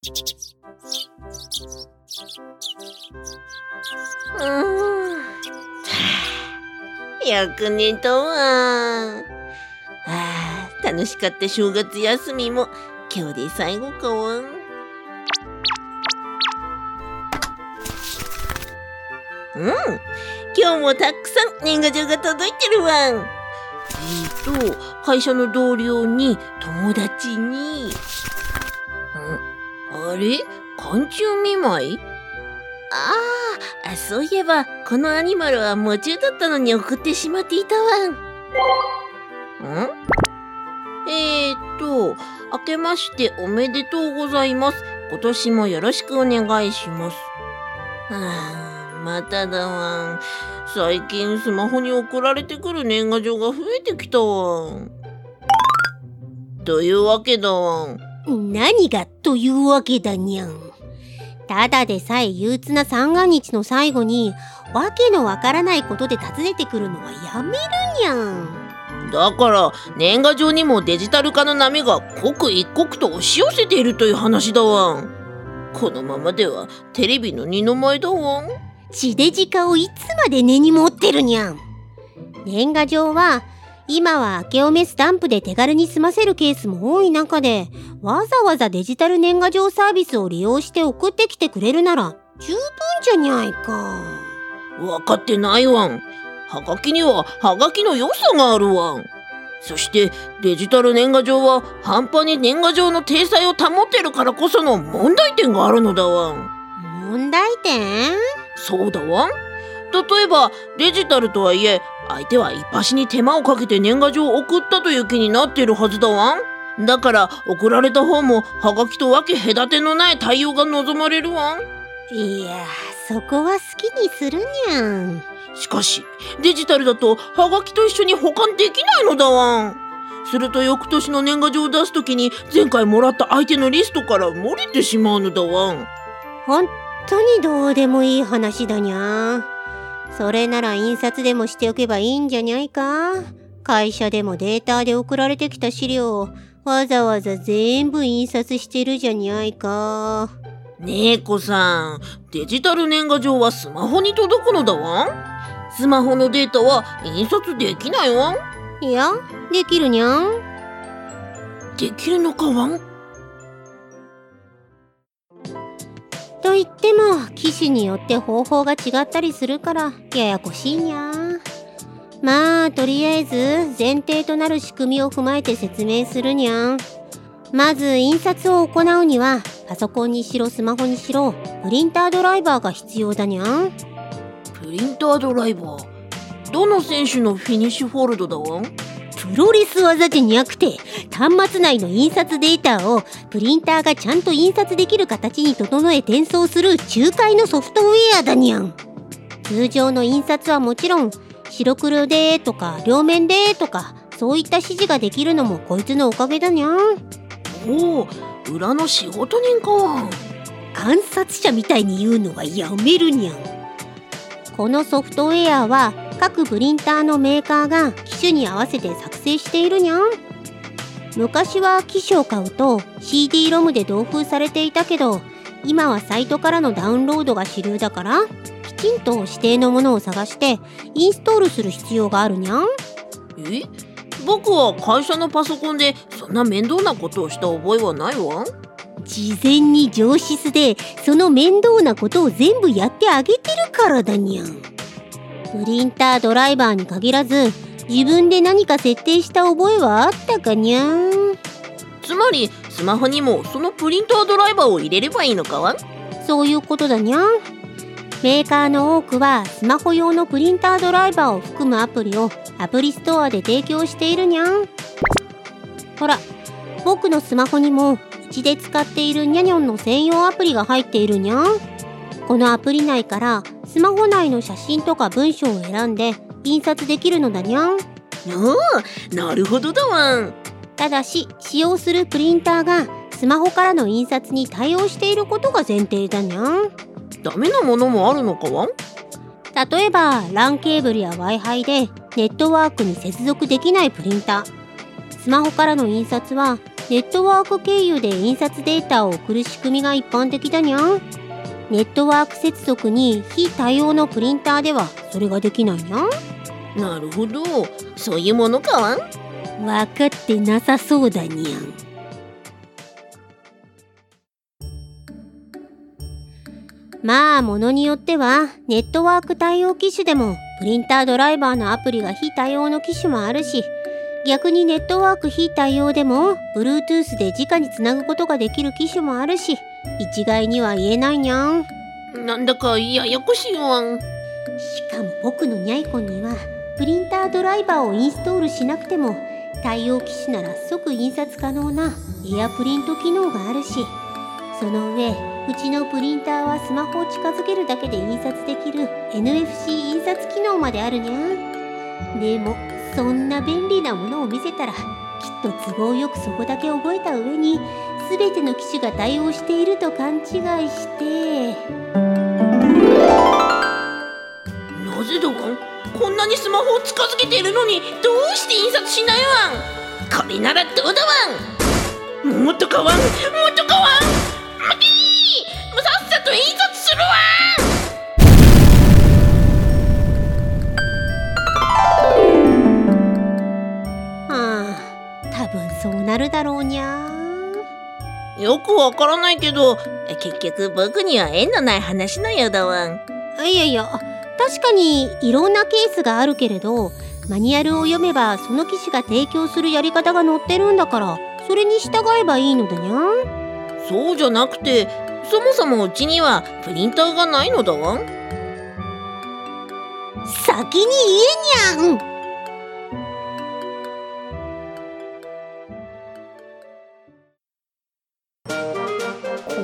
うん。よく寝たわ。あ楽しかった正月休みも今日で最後かわうん。今日もたくさん年賀状が届いてるわえーと会社の同僚に友達に。あれ？寒中見舞い？ああそういえばこのアニマルは夢中だったのに送ってしまっていたわん。えー、っと明けましておめでとうございます。今年もよろしくお願いします。はあまただわん。最近スマホに送られてくる年賀状が増えてきたわん。というわけだわん。何がというわけだにゃん。ただでさえ憂鬱な三が日の最後に、わけのわからないことで訪ねてくるのはやめるにゃん。だから年賀状にもデジタル化の波が刻一刻と押し寄せているという話だわんこのままではテレビの二の舞だわん地デジ化をいつまで根に持ってるにゃん。年賀状は、今は明けおめスタンプで手軽に済ませるケースも多い中で、わざわざデジタル年賀状サービスを利用して送ってきてくれるなら、十分じゃにゃいか。分かってないわん。はがきにははがきの良さがあるわん。そしてデジタル年賀状は半端に年賀状の体裁を保ってるからこその問題点があるのだわん。問題点？そうだわん。例えばデジタルとはいえ相手は一発に手間をかけて年賀状を送ったという気になってるはずだわんだから送られた方もハガキとわけ隔てのない対応が望まれるわんいや、そこは好きにするにゃん。しかしデジタルだとハガキと一緒に保管できないのだわんすると翌年の年賀状を出す時に前回もらった相手のリストから漏れてしまうのだわん本当にどうでもいい話だにゃ。それなら印刷でもしておけばいいんじゃにゃいか？会社でもデータで送られてきた資料をわざわざ全部印刷してるじゃにゃいか。ねえこさんデジタル年賀状はスマホに届くのだわん？スマホのデータは印刷できないわん？いや、できるにゃん。できるのかわん？と言っても、機種によって方法が違ったりするから、ややこしいにゃ。まあ、とりあえず、前提となる仕組みを踏まえて説明するにゃん。まず、印刷を行うには、パソコンにしろスマホにしろ、プリンタードライバーが必要だにゃん。プリンタードライバー？どの選手のフィニッシュフォールドだわん？プロレス技じゃなくて、端末内の印刷データをプリンターがちゃんと印刷できる形に整え転送する仲介のソフトウェアだにゃん。通常の印刷はもちろん、白黒でとか両面でとか、そういった指示ができるのもこいつのおかげだにゃん。おお裏の仕事人か観察者みたいに言うのはやめるにゃん。このソフトウェアは各プリンターのメーカーが機種に合わせて作成しているにゃん。昔は機種を買うと CD-ROM で同封されていたけど、今はサイトからのダウンロードが主流だから、きちんと指定のものを探してインストールする必要があるにゃん。え？僕は会社のパソコンでそんな面倒なことをした覚えはないわん事前に上質でその面倒なことを全部やってあげてるからだにゃん。プリンタードライバーに限らず自分で何か設定した覚えはあったかにゃん。つまりスマホにもそのプリンタードライバーを入れればいいのか？わんそういうことだにゃん。メーカーの多くはスマホ用のプリンタードライバーを含むアプリをアプリストアで提供しているにゃん。ほら、僕のスマホにもうちで使っているニャニョンの専用アプリが入っているにゃん。このアプリ内からスマホ内の写真とか文章を選んで印刷できるのだにゃん。なるほどだわん。ただし使用するプリンターがスマホからの印刷に対応していることが前提だにゃん。ダメなものもあるのかわん？例えば LAN ケーブルや Wi-Fi でネットワークに接続できないプリンター。スマホからの印刷はネットワーク経由で印刷データを送る仕組みが一般的だにゃん。ネットワーク接続に非対応のプリンターではそれができないにゃんなるほど。そういうものか。わん分かってなさそうだにゃん。まあものによってはネットワーク対応機種でもプリンタードライバーのアプリが非対応の機種もあるし逆にネットワーク非対応でも Bluetooth で直につなぐことができる機種もあるし一概には言えないにゃん。なんだかややこしいわん。しかも僕のニャイコンにはプリンタードライバーをインストールしなくても対応機種なら即印刷可能なエアプリント機能があるしその上うちのプリンターはスマホを近づけるだけで印刷できる NFC 印刷機能まであるにゃでもそんな便利なものを見せたらきっと都合よくそこだけ覚えた上に全ての機種が対応していると勘違いして。なぜだわんこんなにスマホを近づけているのにどうして印刷しないわん。これならどうだわん。もっとかわん。もっとかわん。むきー。さっさと印刷するわはあ多分そうなるだろうにゃんよくわからないけど結局僕には縁のない話のようだわん。いやいや確かにいろんなケースがあるけれどマニュアルを読めばその機種が提供するやり方が載ってるんだからそれに従えばいいのだにゃんそうじゃなくてそもそもうちにはプリンターがないのだわ。ん先に言えにゃん。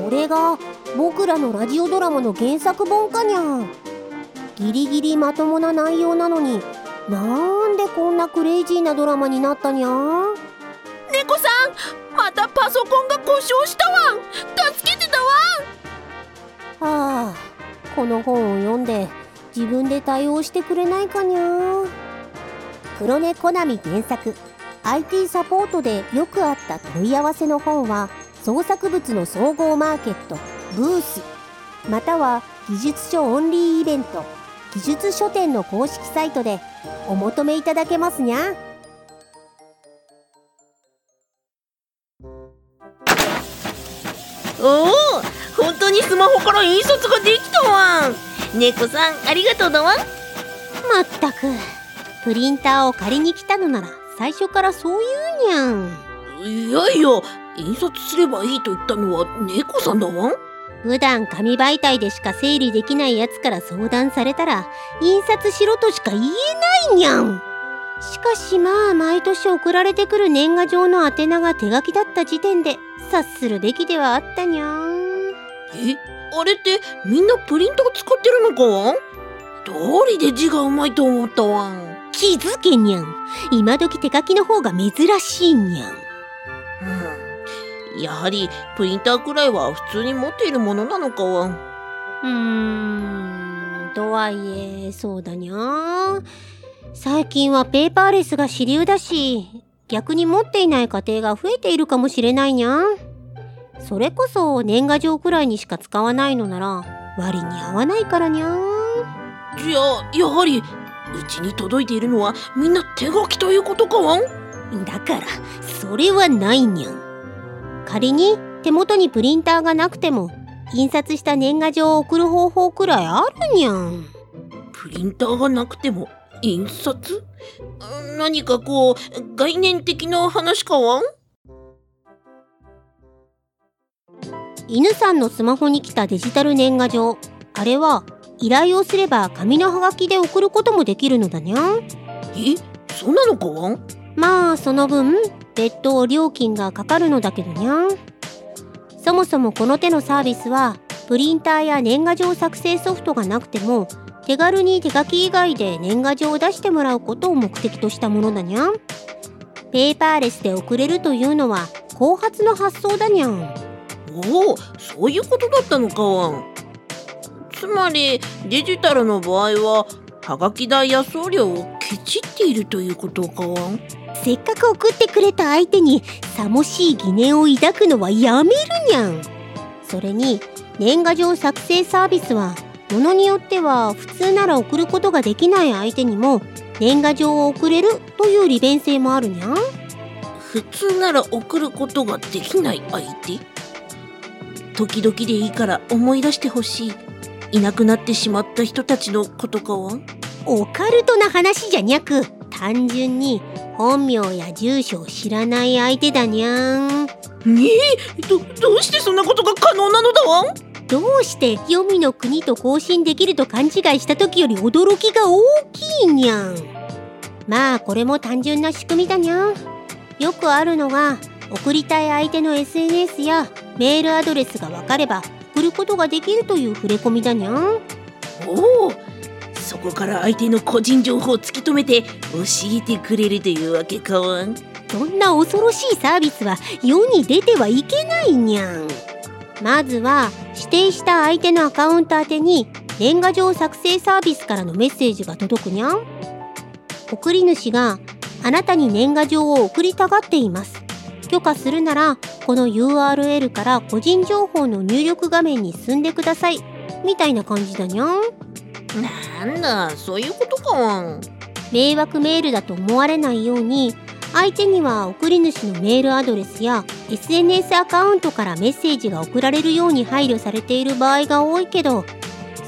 これが僕らのラジオドラマの原作本かにゃんギリギリまともな内容なのになんでこんなクレイジーなドラマになったにゃん猫さんまたパソコンが故障したわ。ん助けてたわ。んはあこの本を読んで自分で対応してくれないかにゃ黒猫コナミ原作。IT サポートでよくあった問い合わせの本は創作物の総合マーケットブース。または技術書オンリーイベント技術書店の公式サイトでお求めいただけますにゃ。おお本当にスマホから印刷ができたわ。ん猫さんありがとうだわ。んまったく。プリンターを借りに来たのなら最初からそう言うにゃん。いやいや印刷すればいいと言ったのは猫さんだわ。ん普段紙媒体でしか整理できないやつから相談されたら印刷しろとしか言えないにゃん。しかしまあ毎年送られてくる年賀状の宛名が手書きだった時点で察するべきではあったにゃん。えあれってみんなプリンター使ってるのか？わんどうりで字がうまいと思ったわ。ん気づけにゃん。今時手書きの方が珍しいにゃんやはりプリンターくらいは普通に持っているものなのかは。うーんとはいえそうだにゃ最近はペーパーレスが主流だし逆に持っていない家庭が増えているかもしれないにゃそれこそ年賀状くらいにしか使わないのなら割に合わないからにゃじゃあやはりうちに届いているのはみんな手書きということかわんだからそれはないにゃん仮に手元にプリンターがなくても印刷した年賀状を送る方法くらいあるにゃん。プリンターがなくても印刷？何かこう概念的な話かわん？犬さんのスマホに来たデジタル年賀状。あれは依頼をすれば紙のハガキで送ることもできるのだにゃん。え？そうなのかわん？まあその分別途料金がかかるのだけどにゃ。んそもそもこの手のサービスはプリンターや年賀状作成ソフトがなくても手軽に手書き以外で年賀状を出してもらうことを目的としたものだにゃ。んペーパーレスで送れるというのは後発の発想だにゃん。おおそういうことだったのか。つまりデジタルの場合ははがき代や送料をケチっているということか？わんせっかく送ってくれた相手にさもしい疑念を抱くのはやめるにゃんそれに年賀状作成サービスはものによっては普通なら送ることができない相手にも年賀状を送れるという利便性もあるにゃん普通なら送ることができない相手？時々でいいから思い出してほしいいなくなってしまった人たちのことかは？オカルトな話じゃにゃく単純に本名や住所を知らない相手だにゃんねえどどうしてそんなことが可能なのだわ？んどうして黄泉の国と交信できると勘違いした時より驚きが大きいにゃんまあこれも単純な仕組みだにゃんよくあるのが送りたい相手の SNS やメールアドレスが分かれば送ることができるという触れ込みだにゃん。おおそこから相手の個人情報を突き止めて教えてくれるというわけか。わんそんな恐ろしいサービスは世に出てはいけないにゃん。まずは指定した相手のアカウント宛てに年賀状作成サービスからのメッセージが届くにゃん。送り主があなたに年賀状を送りたがっています許可するならこの URL から個人情報の入力画面に進んでください。みたいな感じだにゃん？なんだそういうことか。迷惑メールだと思われないように相手には送り主のメールアドレスや SNS アカウントからメッセージが送られるように配慮されている場合が多いけど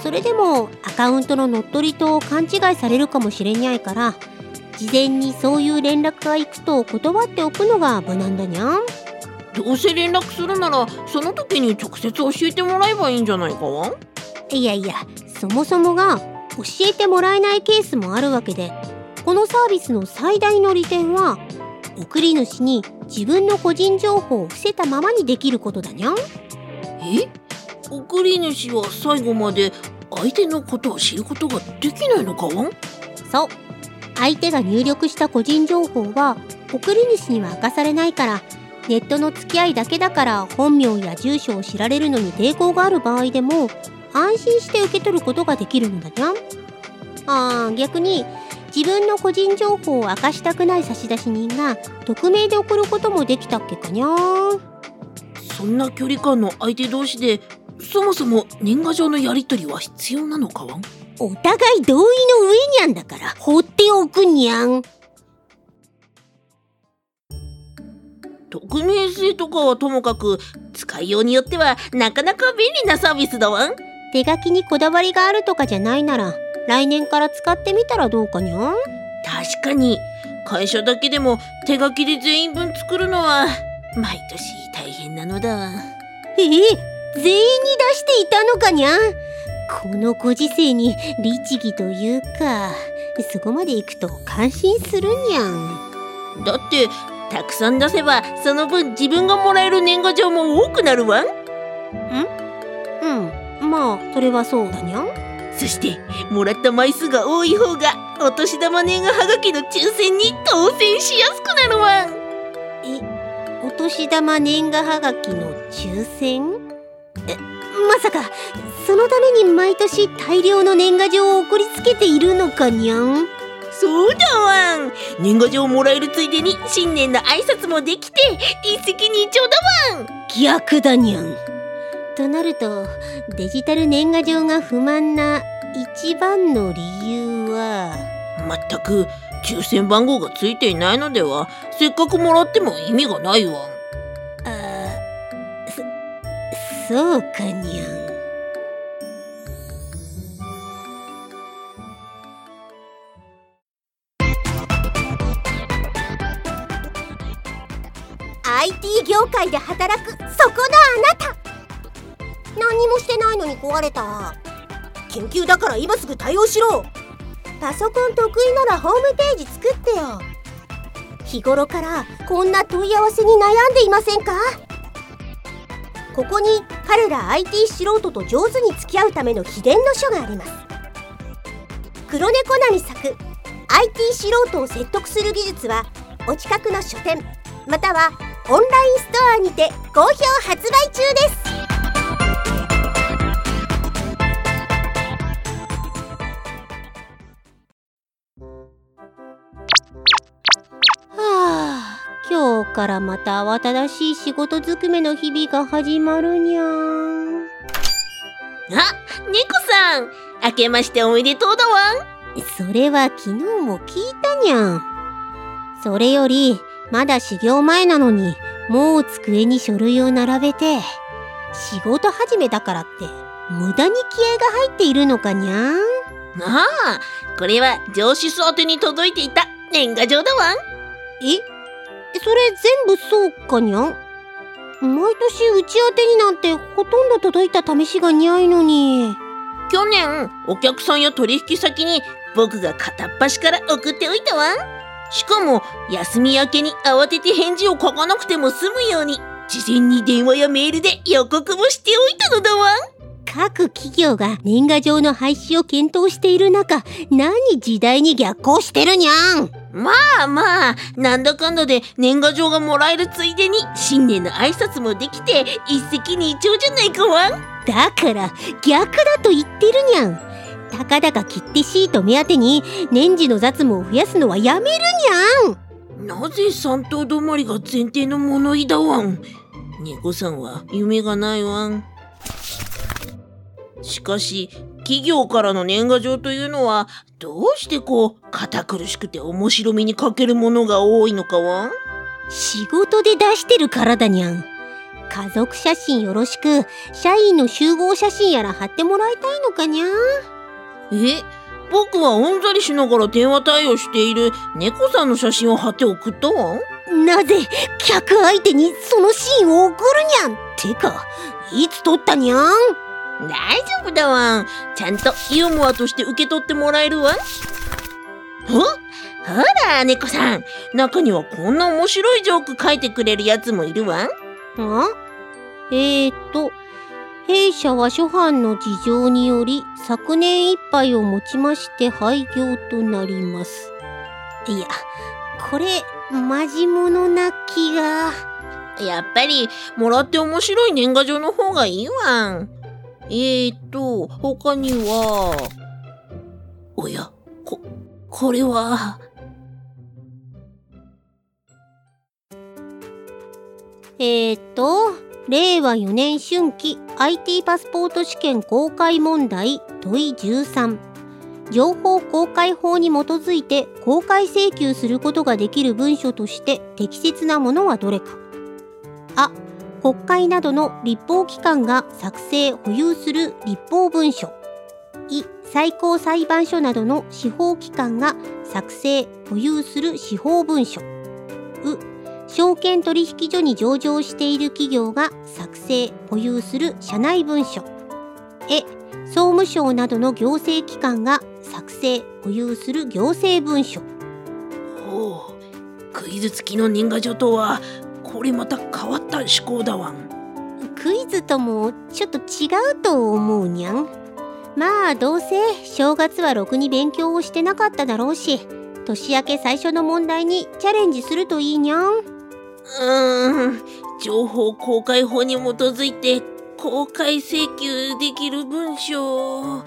それでもアカウントの乗っ取りと勘違いされるかもしれないから事前にそういう連絡が行くと断っておくのが無難だにゃん。どうせ連絡するならその時に直接教えてもらえばいいんじゃないかいやいやそもそもが教えてもらえないケースもあるわけで。このサービスの最大の利点は送り主に自分の個人情報を伏せたままにできることだにゃん。え？送り主は最後まで相手のことを知ることができないのかわん？そう相手が入力した個人情報は送り主には明かされないからネットの付き合いだけだから本名や住所を知られるのに抵抗がある場合でも安心して受け取ることができるのだにゃん。あー逆に自分の個人情報を明かしたくない差出人が匿名で送ることもできたっけかにゃー。そんな距離感の相手同士でそもそも年賀状のやり取りは必要なのかわん？お互い同意の上にゃんだから放っておくにゃん。匿名性とかはともかく使いようによってはなかなか便利なサービスだわん。手書きにこだわりがあるとかじゃないなら来年から使ってみたらどうかにゃん。確かに。会社だけでも手書きで全員分作るのは毎年大変なのだ。わええ全員に出していたのかにゃんこのご時世に律儀というかそこまで行くと感心するにゃん。だってたくさん出せばその分自分がもらえる年賀状も多くなるわん。うん。まあそれはそうだにゃん。そしてもらった枚数が多い方がお年玉年賀はがきの抽選に当選しやすくなるわん。えお年玉年賀はがきの抽選？えまさかそのために毎年大量の年賀状を送りつけているのかにゃん？そうだわん。年賀状をもらえるついでに新年の挨拶もできて一石二鳥だわん。逆だにゃん。となるとデジタル年賀状が不満な一番の理由は？まったく抽選番号がついていないのでは。せっかくもらっても意味がないわんそうかにゃん。IT 業界で働くそこのあなた。何もしてないのに壊れた。研究だから今すぐ対応しろ。パソコン得意ならホームページ作ってよ。日頃からこんな問い合わせに悩んでいませんか？ここに彼ら IT 素人と上手に付き合うための秘伝の書があります。黒猫なに咲く IT 素人を説得する技術はお近くの書店またはオンラインストアにて好評発売中です。からまた慌ただしい仕事ずくめの日々が始まるにゃん。あ、猫さん明けましておめでとうだわんそれは昨日も聞いたにゃん。それより、まだ修行前なのに、もう机に書類を並べて、仕事始めだからって、無駄に気合が入っているのかにゃん。ああ、これは上司総宛に届いていた年賀状だわんえ？それ全部そうかにゃん？毎年打ち当てになんてほとんど届いた試しがにゃいのに。去年お客さんや取引先に僕が片っ端から送っておいたわ。しかも休み明けに慌てて返事を書かなくても済むように事前に電話やメールで予告もしておいたのだわ。各企業が年賀状の廃止を検討している中何時代に逆行してるにゃん？まあまあなんだかんだで年賀状がもらえるついでに新年の挨拶もできて一石二鳥じゃないかわだから逆だと言ってるにゃん。たかだか切手シート目当てに年次の雑務を増やすのはやめるにゃん。なぜ三頭止まりが前提の物言いだわん。猫さんは夢がないわん。しかし企業からの年賀状というのはどうしてこう堅苦しくて面白みに欠けるものが多いのかは？仕事で出してるからだにゃん。家族写真よろしく。社員の集合写真やら貼ってもらいたいのかにゃえ？僕はうんざりしながら電話対応している猫さんの写真を貼って送ったわ。なぜ客相手にそのシーンを送るにゃん？てかいつ撮ったにゃん？大丈夫だわん。ちゃんとユーモアとして受け取ってもらえるわ。ほ？ほら、猫さん。中にはこんな面白いジョーク書いてくれるやつもいるわ。んえーと、弊社は諸般の事情により昨年いっぱいをもちまして廃業となります。いや、これ、マジモノな気が。やっぱり、もらって面白い年賀状の方がいいわん。えーと、他には、おや、こ、これは。えーと、令和4年春季 IT パスポート試験公開問題問い13情報公開法に基づいて公開請求することができる文書として適切なものはどれかあ国会などの立法機関が作成・保有する立法文書。い最高裁判所などの司法機関が作成・保有する司法文書。う証券取引所に上場している企業が作成・保有する社内文書。え総務省などの行政機関が作成・保有する行政文書。ほうクイズ付きの年賀状とはこれまた変わった思考だわん。クイズともちょっと違うと思うにゃん。まあどうせ正月はろくに勉強をしてなかっただろうし年明け最初の問題にチャレンジするといいにゃん。うーん情報公開法に基づいて公開請求できる文章。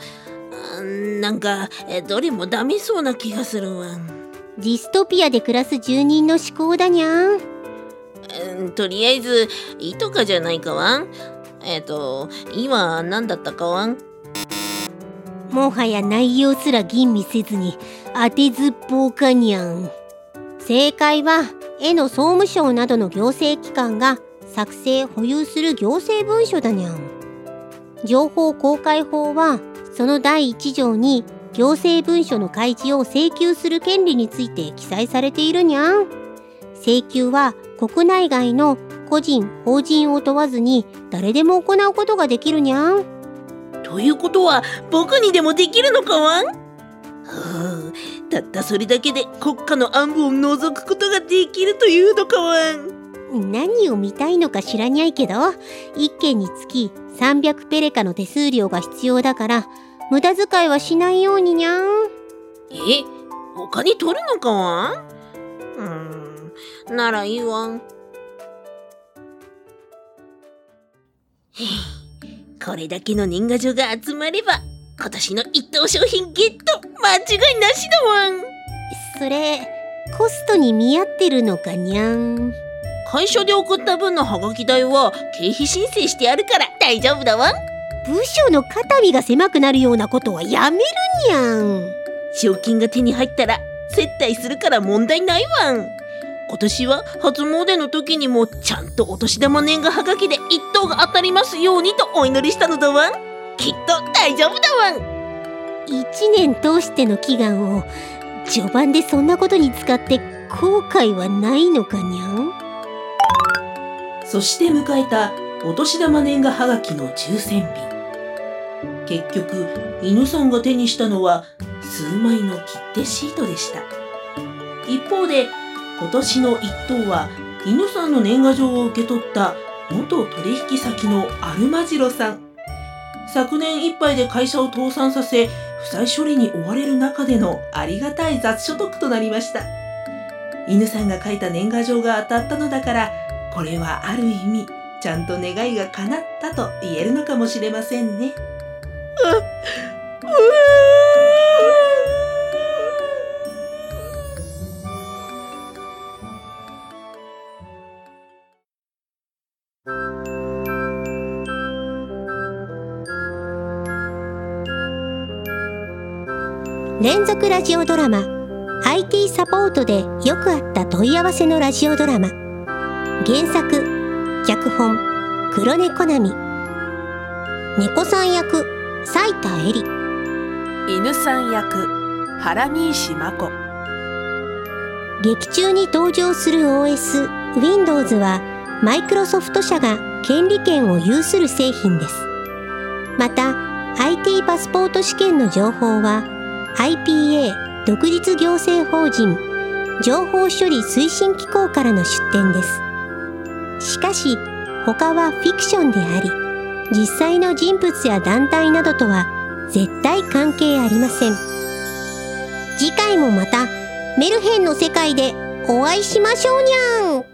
なんかどれもダメそうな気がするわディストピアで暮らす住人の思考だにゃんとりあえず「い」とかじゃないかわん？えっ、ー、と「い」は何だったかわん？もはや内容すら吟味せずに当てずっぽうかにゃん。正解は絵の総務省などの行政機関が作成保有する行政文書だにゃん。情報公開法はその第1条に行政文書の開示を請求する権利について記載されているにゃん。請求は国内外の個人法人を問わずに誰でも行うことができるにゃん。ということは僕にでもできるのかわん？たったそれだけで国家の暗部を覗くことができるというのかわん？何を見たいのか知らにゃいけど1件につき300ペレカの手数料が必要だから無駄遣いはしないようににゃん。え他に取るのかわん？うんならいいわ。ん。これだけの年賀状が集まれば今年の一等商品ゲット間違いなしだわん。それコストに見合ってるのかにゃん。会社で送った分のハガキ代は経費申請してあるから大丈夫だわ部署の肩身が狭くなるようなことはやめるにゃん。賞金が手に入ったら接待するから問題ないわん今年は初詣の時にもちゃんとお年玉年賀はがきで一等が当たりますようにとお祈りしたのだわん。きっと大丈夫だわん。一年通しての祈願を序盤でそんなことに使って後悔はないのかにゃん？そして迎えたお年玉年賀はがきの抽選日。結局犬さんが手にしたのは数枚の切手シートでした。一方で今年の一等は犬さんの年賀状を受け取った元取引先のアルマジロさん。昨年いっぱいで会社を倒産させ負債処理に追われる中でのありがたい雑所得となりました。犬さんが書いた年賀状が当たったのだからこれはある意味ちゃんと願いが叶ったと言えるのかもしれませんね。連続ラジオドラマ。IT サポートでよくあった問い合わせのラジオドラマ。原作脚本黒猫ナミ猫さん役斉田恵里。犬さん役原西真子。劇中に登場する OS Windows はマイクロソフト社が権利権を有する製品です。また IT パスポート試験の情報は IPA 独立行政法人情報処理推進機構からの出展です。しかし他はフィクションであり実際の人物や団体などとは絶対関係ありません。次回もまたメルヘンの世界でお会いしましょうにゃん。